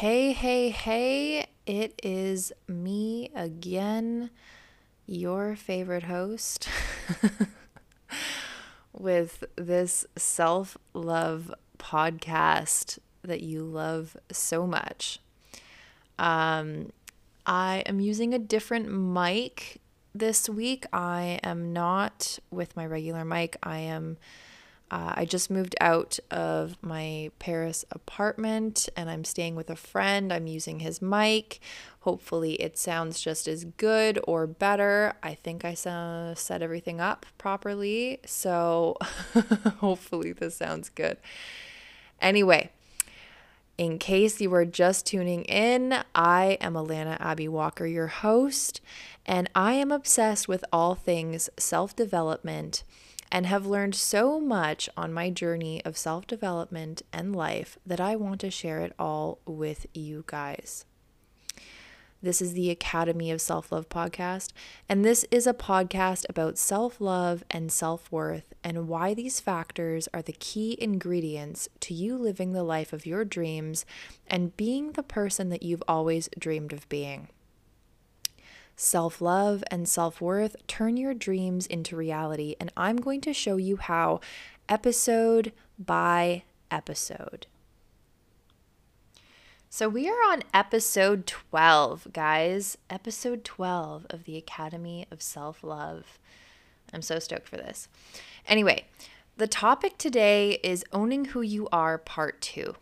Hey, hey, hey, it is me again, your favorite host, with this self love podcast that you love so much. Um, I am using a different mic this week. I am not with my regular mic. I am uh, I just moved out of my Paris apartment and I'm staying with a friend. I'm using his mic. Hopefully, it sounds just as good or better. I think I set everything up properly. So, hopefully, this sounds good. Anyway, in case you were just tuning in, I am Ilana Abby Walker, your host, and I am obsessed with all things self development and have learned so much on my journey of self development and life that I want to share it all with you guys. This is the Academy of Self Love podcast, and this is a podcast about self love and self worth and why these factors are the key ingredients to you living the life of your dreams and being the person that you've always dreamed of being. Self love and self worth turn your dreams into reality, and I'm going to show you how episode by episode. So, we are on episode 12, guys. Episode 12 of the Academy of Self Love. I'm so stoked for this. Anyway, the topic today is Owning Who You Are, Part 2.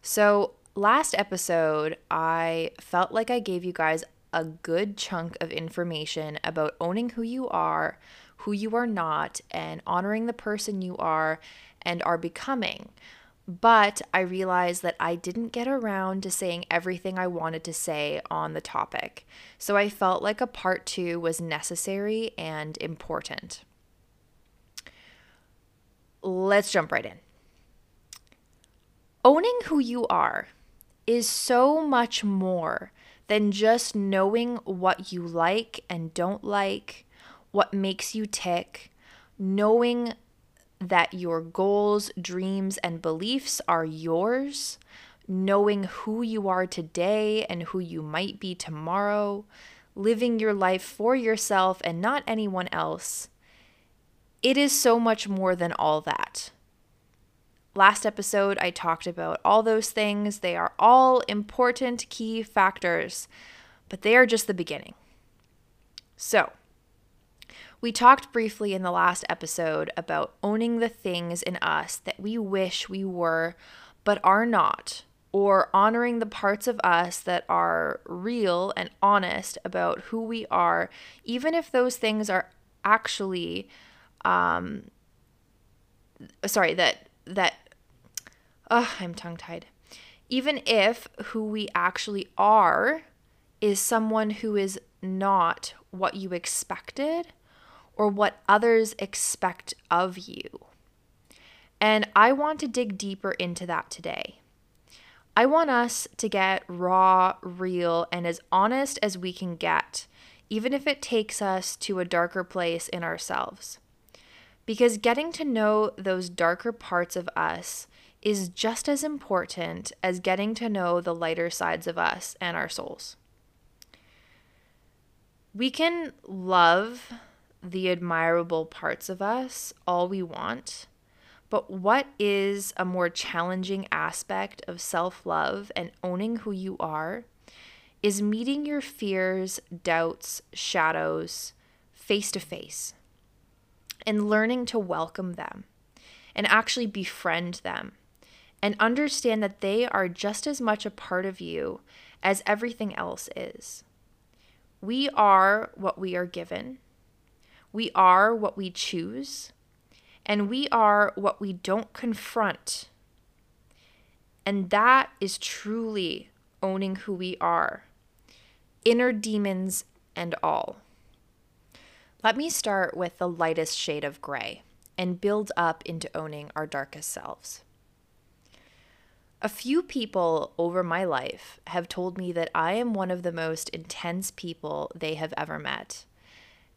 So, last episode, I felt like I gave you guys a good chunk of information about owning who you are, who you are not, and honoring the person you are and are becoming. But I realized that I didn't get around to saying everything I wanted to say on the topic. So I felt like a part two was necessary and important. Let's jump right in. Owning who you are is so much more than just knowing what you like and don't like, what makes you tick, knowing that your goals, dreams, and beliefs are yours, knowing who you are today and who you might be tomorrow, living your life for yourself and not anyone else. It is so much more than all that. Last episode, I talked about all those things. They are all important key factors, but they are just the beginning. So, we talked briefly in the last episode about owning the things in us that we wish we were but are not, or honoring the parts of us that are real and honest about who we are, even if those things are actually, um, sorry, that that Ugh, I'm tongue tied. Even if who we actually are is someone who is not what you expected or what others expect of you. And I want to dig deeper into that today. I want us to get raw, real, and as honest as we can get, even if it takes us to a darker place in ourselves. Because getting to know those darker parts of us is just as important as getting to know the lighter sides of us and our souls. We can love the admirable parts of us all we want, but what is a more challenging aspect of self love and owning who you are is meeting your fears, doubts, shadows face to face and learning to welcome them and actually befriend them and understand that they are just as much a part of you as everything else is. We are what we are given, we are what we choose, and we are what we don't confront. And that is truly owning who we are, inner demons and all. Let me start with the lightest shade of gray and build up into owning our darkest selves. A few people over my life have told me that I am one of the most intense people they have ever met.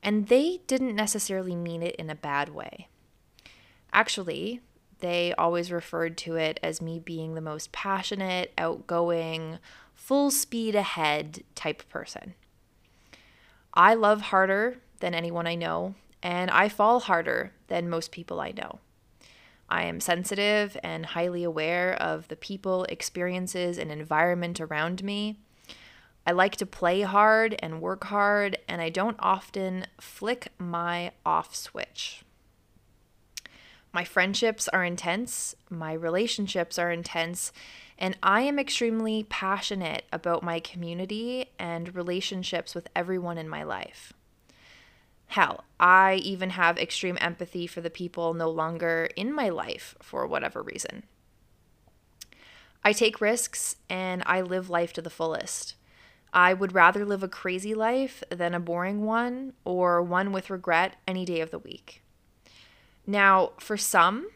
And they didn't necessarily mean it in a bad way. Actually, they always referred to it as me being the most passionate, outgoing, full speed ahead type person. I love harder than anyone I know, and I fall harder than most people I know. I am sensitive and highly aware of the people, experiences, and environment around me. I like to play hard and work hard, and I don't often flick my off switch. My friendships are intense, my relationships are intense, and I am extremely passionate about my community and relationships with everyone in my life. Hell, I even have extreme empathy for the people no longer in my life for whatever reason. I take risks and I live life to the fullest. I would rather live a crazy life than a boring one or one with regret any day of the week. Now, for some,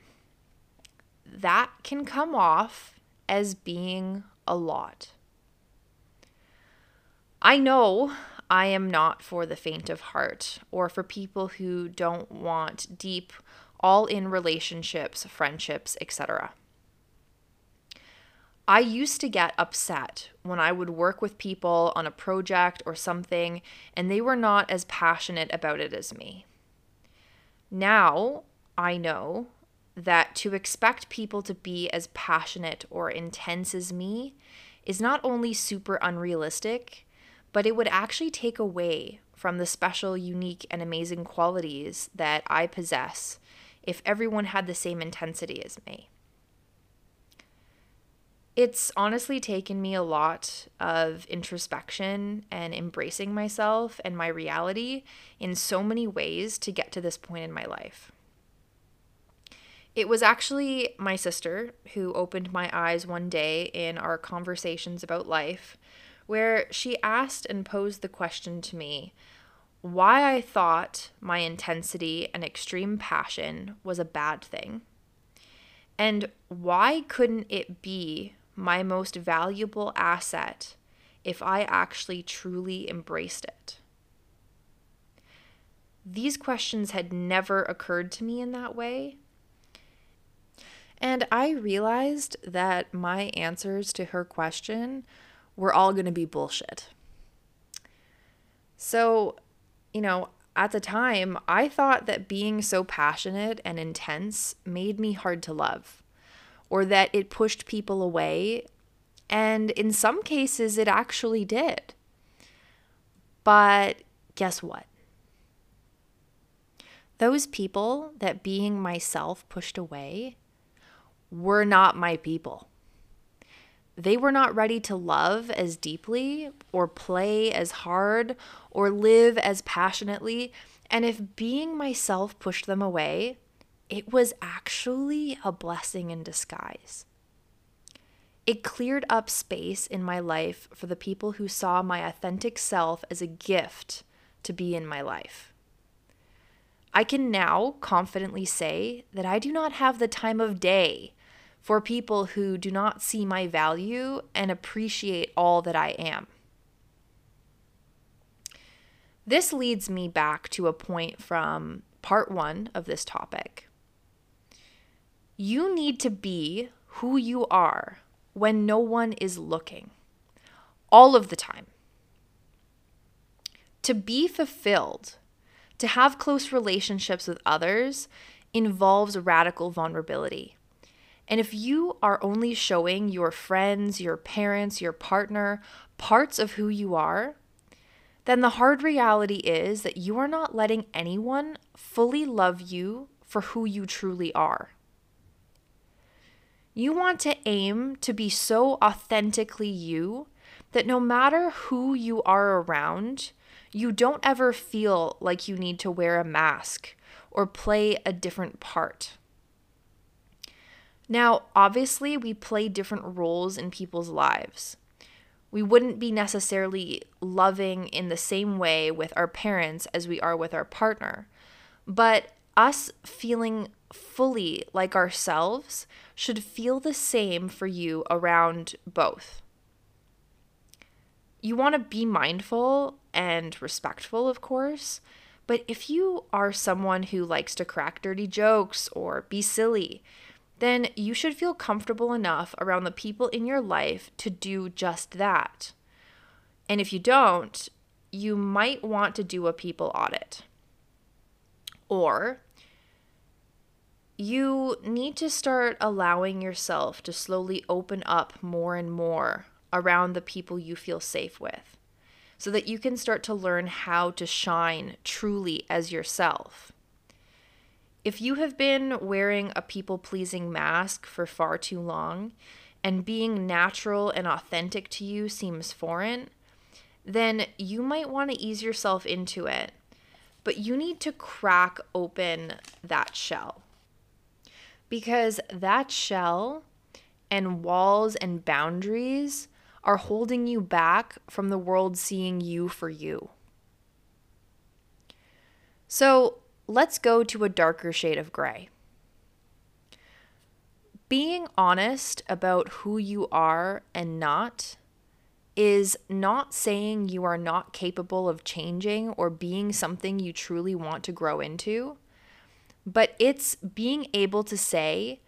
that can come off as being a lot. I know I am not for the faint of heart or for people who don't want deep, all in relationships, friendships, etc. I used to get upset when I would work with people on a project or something and they were not as passionate about it as me. Now I know that to expect people to be as passionate or intense as me is not only super unrealistic, but it would actually take away from the special, unique, and amazing qualities that I possess if everyone had the same intensity as me. It's honestly taken me a lot of introspection and embracing myself and my reality in so many ways to get to this point in my life. It was actually my sister who opened my eyes one day in our conversations about life where she asked and posed the question to me why I thought my intensity and extreme passion was a bad thing, and why couldn't it be my most valuable asset if I actually truly embraced it? These questions had never occurred to me in that way. And I realized that my answers to her question we're all going to be bullshit. So, you know, at the time, I thought that being so passionate and intense made me hard to love, or that it pushed people away. And in some cases, it actually did. But guess what? Those people that being myself pushed away were not my people they were not ready to love as deeply or play as hard or live as passionately. And if being myself pushed them away, it was actually a blessing in disguise. It cleared up space in my life for the people who saw my authentic self as a gift to be in my life. I can now confidently say that I do not have the time of day for people who do not see my value and appreciate all that I am. This leads me back to a point from part one of this topic. You need to be who you are when no one is looking, all of the time. To be fulfilled, to have close relationships with others, involves radical vulnerability. And if you are only showing your friends, your parents, your partner parts of who you are, then the hard reality is that you are not letting anyone fully love you for who you truly are. You want to aim to be so authentically you that no matter who you are around, you don't ever feel like you need to wear a mask or play a different part. Now, obviously, we play different roles in people's lives. We wouldn't be necessarily loving in the same way with our parents as we are with our partner. But us feeling fully like ourselves should feel the same for you around both. You want to be mindful and respectful, of course, but if you are someone who likes to crack dirty jokes or be silly, then you should feel comfortable enough around the people in your life to do just that. And if you don't, you might want to do a people audit. Or you need to start allowing yourself to slowly open up more and more around the people you feel safe with so that you can start to learn how to shine truly as yourself. If you have been wearing a people pleasing mask for far too long and being natural and authentic to you seems foreign, then you might want to ease yourself into it. But you need to crack open that shell. Because that shell and walls and boundaries are holding you back from the world seeing you for you. So let's go to a darker shade of gray. Being honest about who you are and not is not saying you are not capable of changing or being something you truly want to grow into, but it's being able to say,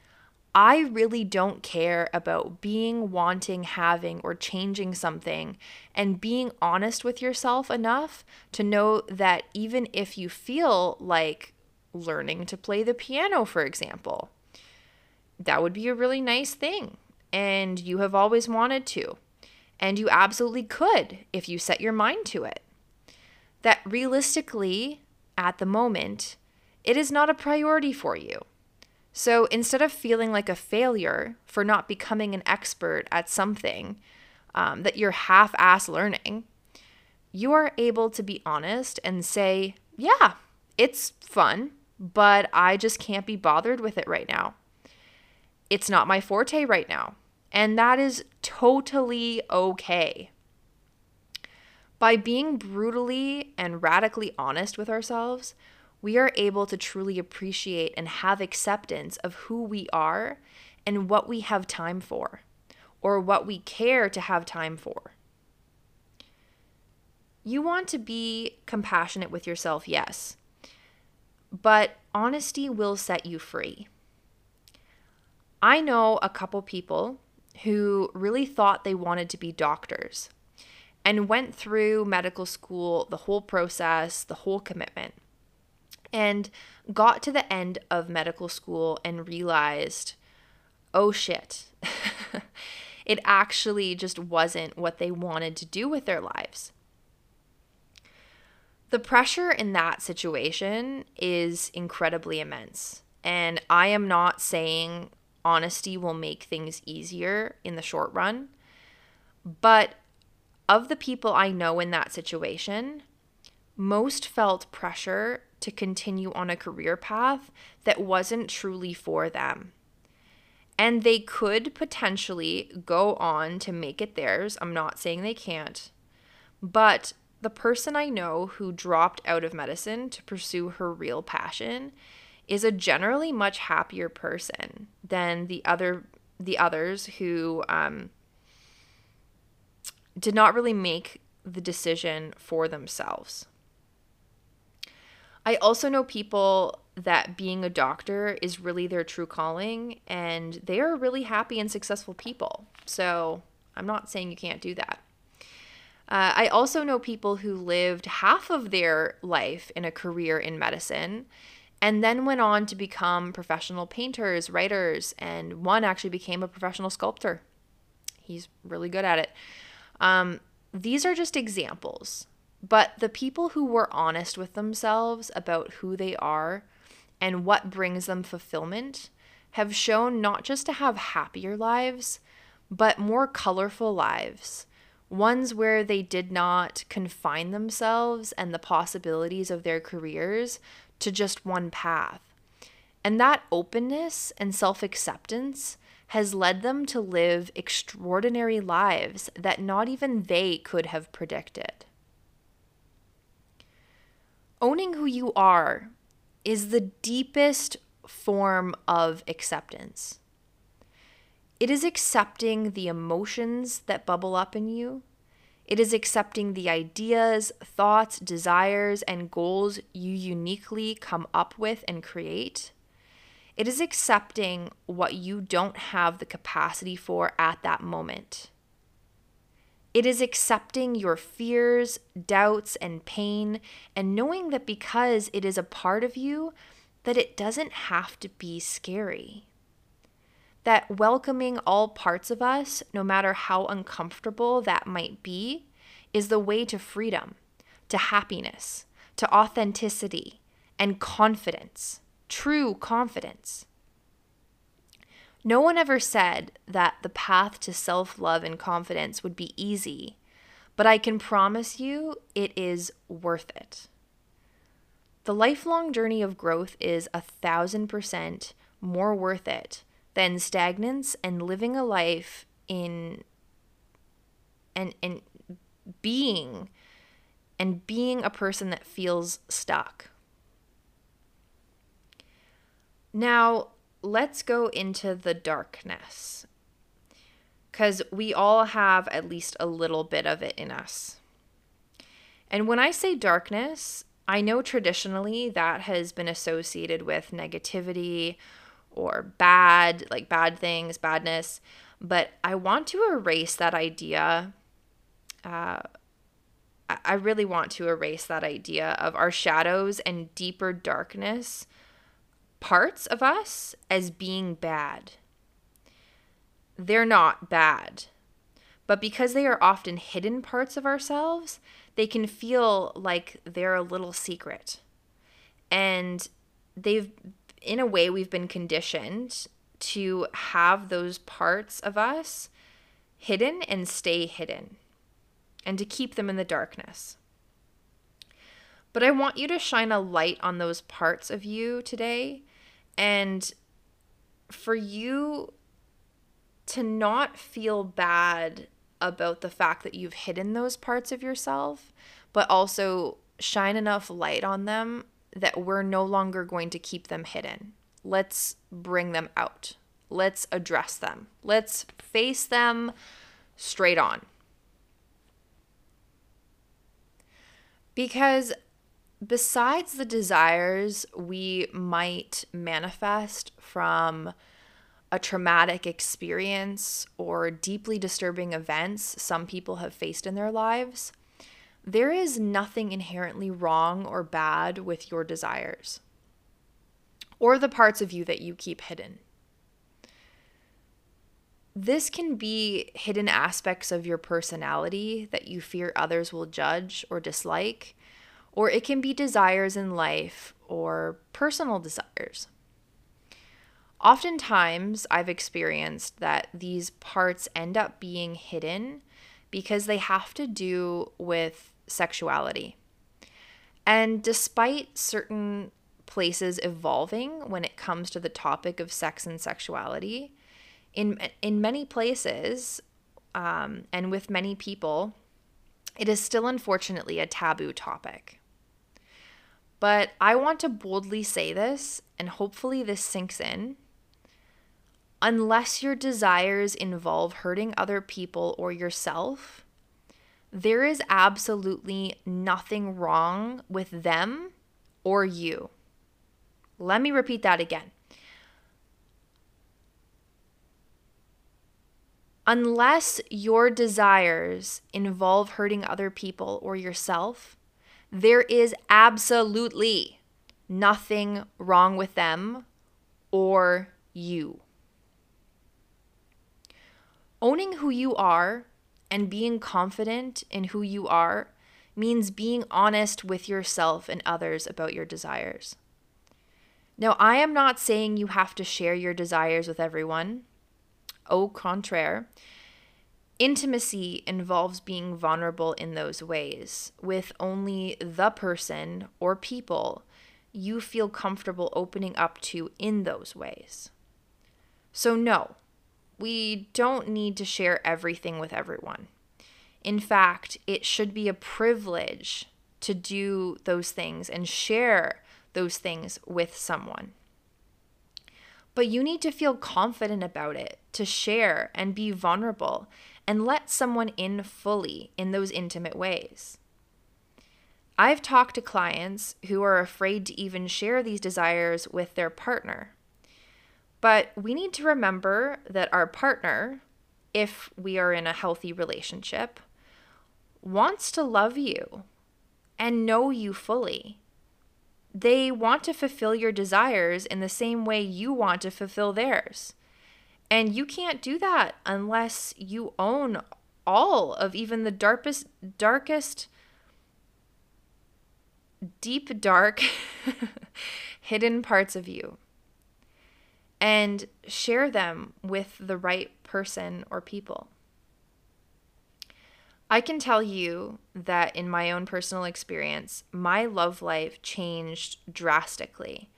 I really don't care about being, wanting, having, or changing something, and being honest with yourself enough to know that even if you feel like learning to play the piano, for example, that would be a really nice thing, and you have always wanted to, and you absolutely could if you set your mind to it. That realistically, at the moment, it is not a priority for you. So instead of feeling like a failure for not becoming an expert at something um, that you're half ass learning, you are able to be honest and say, yeah, it's fun, but I just can't be bothered with it right now. It's not my forte right now. And that is totally okay. By being brutally and radically honest with ourselves, we are able to truly appreciate and have acceptance of who we are and what we have time for, or what we care to have time for. You want to be compassionate with yourself, yes, but honesty will set you free. I know a couple people who really thought they wanted to be doctors and went through medical school, the whole process, the whole commitment and got to the end of medical school and realized, oh shit, it actually just wasn't what they wanted to do with their lives. The pressure in that situation is incredibly immense. And I am not saying honesty will make things easier in the short run. But of the people I know in that situation, most felt pressure to continue on a career path that wasn't truly for them. And they could potentially go on to make it theirs. I'm not saying they can't. But the person I know who dropped out of medicine to pursue her real passion is a generally much happier person than the other the others who um, did not really make the decision for themselves. I also know people that being a doctor is really their true calling and they are really happy and successful people. So I'm not saying you can't do that. Uh, I also know people who lived half of their life in a career in medicine and then went on to become professional painters, writers, and one actually became a professional sculptor. He's really good at it. Um, these are just examples. But the people who were honest with themselves about who they are and what brings them fulfillment have shown not just to have happier lives, but more colorful lives. Ones where they did not confine themselves and the possibilities of their careers to just one path. And that openness and self acceptance has led them to live extraordinary lives that not even they could have predicted. Owning who you are is the deepest form of acceptance. It is accepting the emotions that bubble up in you. It is accepting the ideas, thoughts, desires, and goals you uniquely come up with and create. It is accepting what you don't have the capacity for at that moment. It is accepting your fears, doubts, and pain, and knowing that because it is a part of you, that it doesn't have to be scary. That welcoming all parts of us, no matter how uncomfortable that might be, is the way to freedom, to happiness, to authenticity, and confidence, true confidence. No one ever said that the path to self love and confidence would be easy, but I can promise you it is worth it. The lifelong journey of growth is a thousand percent more worth it than stagnance and living a life in and and being and being a person that feels stuck. Now, let's go into the darkness because we all have at least a little bit of it in us. And when I say darkness, I know traditionally that has been associated with negativity or bad, like bad things, badness, but I want to erase that idea. Uh, I really want to erase that idea of our shadows and deeper darkness parts of us as being bad. They're not bad. But because they are often hidden parts of ourselves, they can feel like they're a little secret. And they've, in a way, we've been conditioned to have those parts of us hidden and stay hidden and to keep them in the darkness. But I want you to shine a light on those parts of you today and for you to not feel bad about the fact that you've hidden those parts of yourself, but also shine enough light on them that we're no longer going to keep them hidden. Let's bring them out. Let's address them. Let's face them straight on. Because besides the desires we might manifest from a traumatic experience or deeply disturbing events some people have faced in their lives, there is nothing inherently wrong or bad with your desires or the parts of you that you keep hidden. This can be hidden aspects of your personality that you fear others will judge or dislike or it can be desires in life or personal desires. Oftentimes, I've experienced that these parts end up being hidden because they have to do with sexuality. And despite certain places evolving when it comes to the topic of sex and sexuality, in, in many places um, and with many people, it is still unfortunately a taboo topic. But I want to boldly say this, and hopefully this sinks in. Unless your desires involve hurting other people or yourself, there is absolutely nothing wrong with them or you. Let me repeat that again. Unless your desires involve hurting other people or yourself, there is absolutely nothing wrong with them or you. Owning who you are and being confident in who you are means being honest with yourself and others about your desires. Now, I am not saying you have to share your desires with everyone. Au contraire, Intimacy involves being vulnerable in those ways with only the person or people you feel comfortable opening up to in those ways. So, no, we don't need to share everything with everyone. In fact, it should be a privilege to do those things and share those things with someone. But you need to feel confident about it, to share and be vulnerable and let someone in fully in those intimate ways. I've talked to clients who are afraid to even share these desires with their partner. But we need to remember that our partner, if we are in a healthy relationship, wants to love you and know you fully. They want to fulfill your desires in the same way you want to fulfill theirs. And you can't do that unless you own all of even the darkest darkest deep dark hidden parts of you and share them with the right person or people. I can tell you that in my own personal experience, my love life changed drastically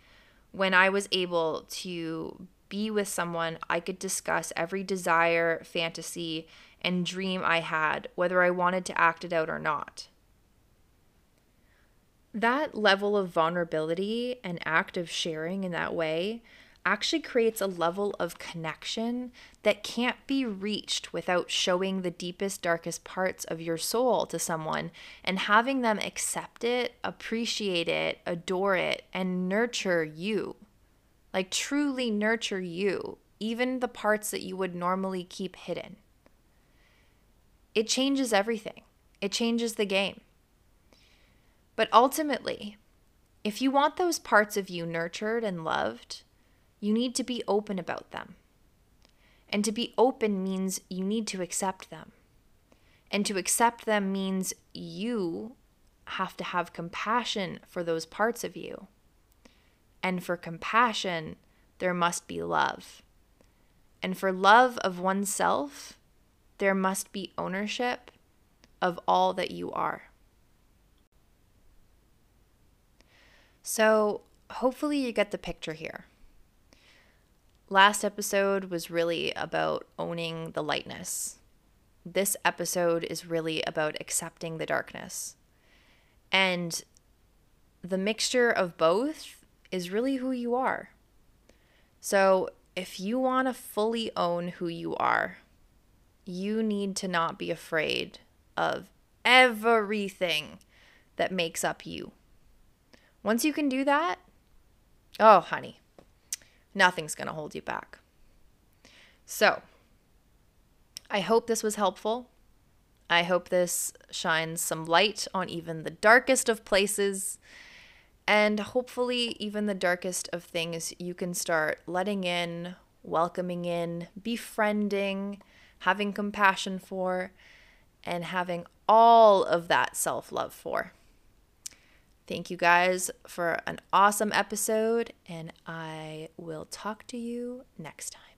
when I was able to be with someone I could discuss every desire, fantasy, and dream I had, whether I wanted to act it out or not. That level of vulnerability and active sharing in that way actually creates a level of connection that can't be reached without showing the deepest, darkest parts of your soul to someone and having them accept it, appreciate it, adore it, and nurture you. Like truly nurture you, even the parts that you would normally keep hidden. It changes everything, it changes the game. But ultimately, if you want those parts of you nurtured and loved, you need to be open about them. And to be open means you need to accept them. And to accept them means you have to have compassion for those parts of you. And for compassion, there must be love. And for love of oneself, there must be ownership of all that you are. So, hopefully, you get the picture here. Last episode was really about owning the lightness. This episode is really about accepting the darkness. And the mixture of both is really who you are. So, if you want to fully own who you are, you need to not be afraid of everything that makes up you. Once you can do that, oh, honey, Nothing's going to hold you back. So, I hope this was helpful. I hope this shines some light on even the darkest of places. And hopefully, even the darkest of things, you can start letting in, welcoming in, befriending, having compassion for, and having all of that self love for. Thank you guys for an awesome episode, and I will talk to you next time.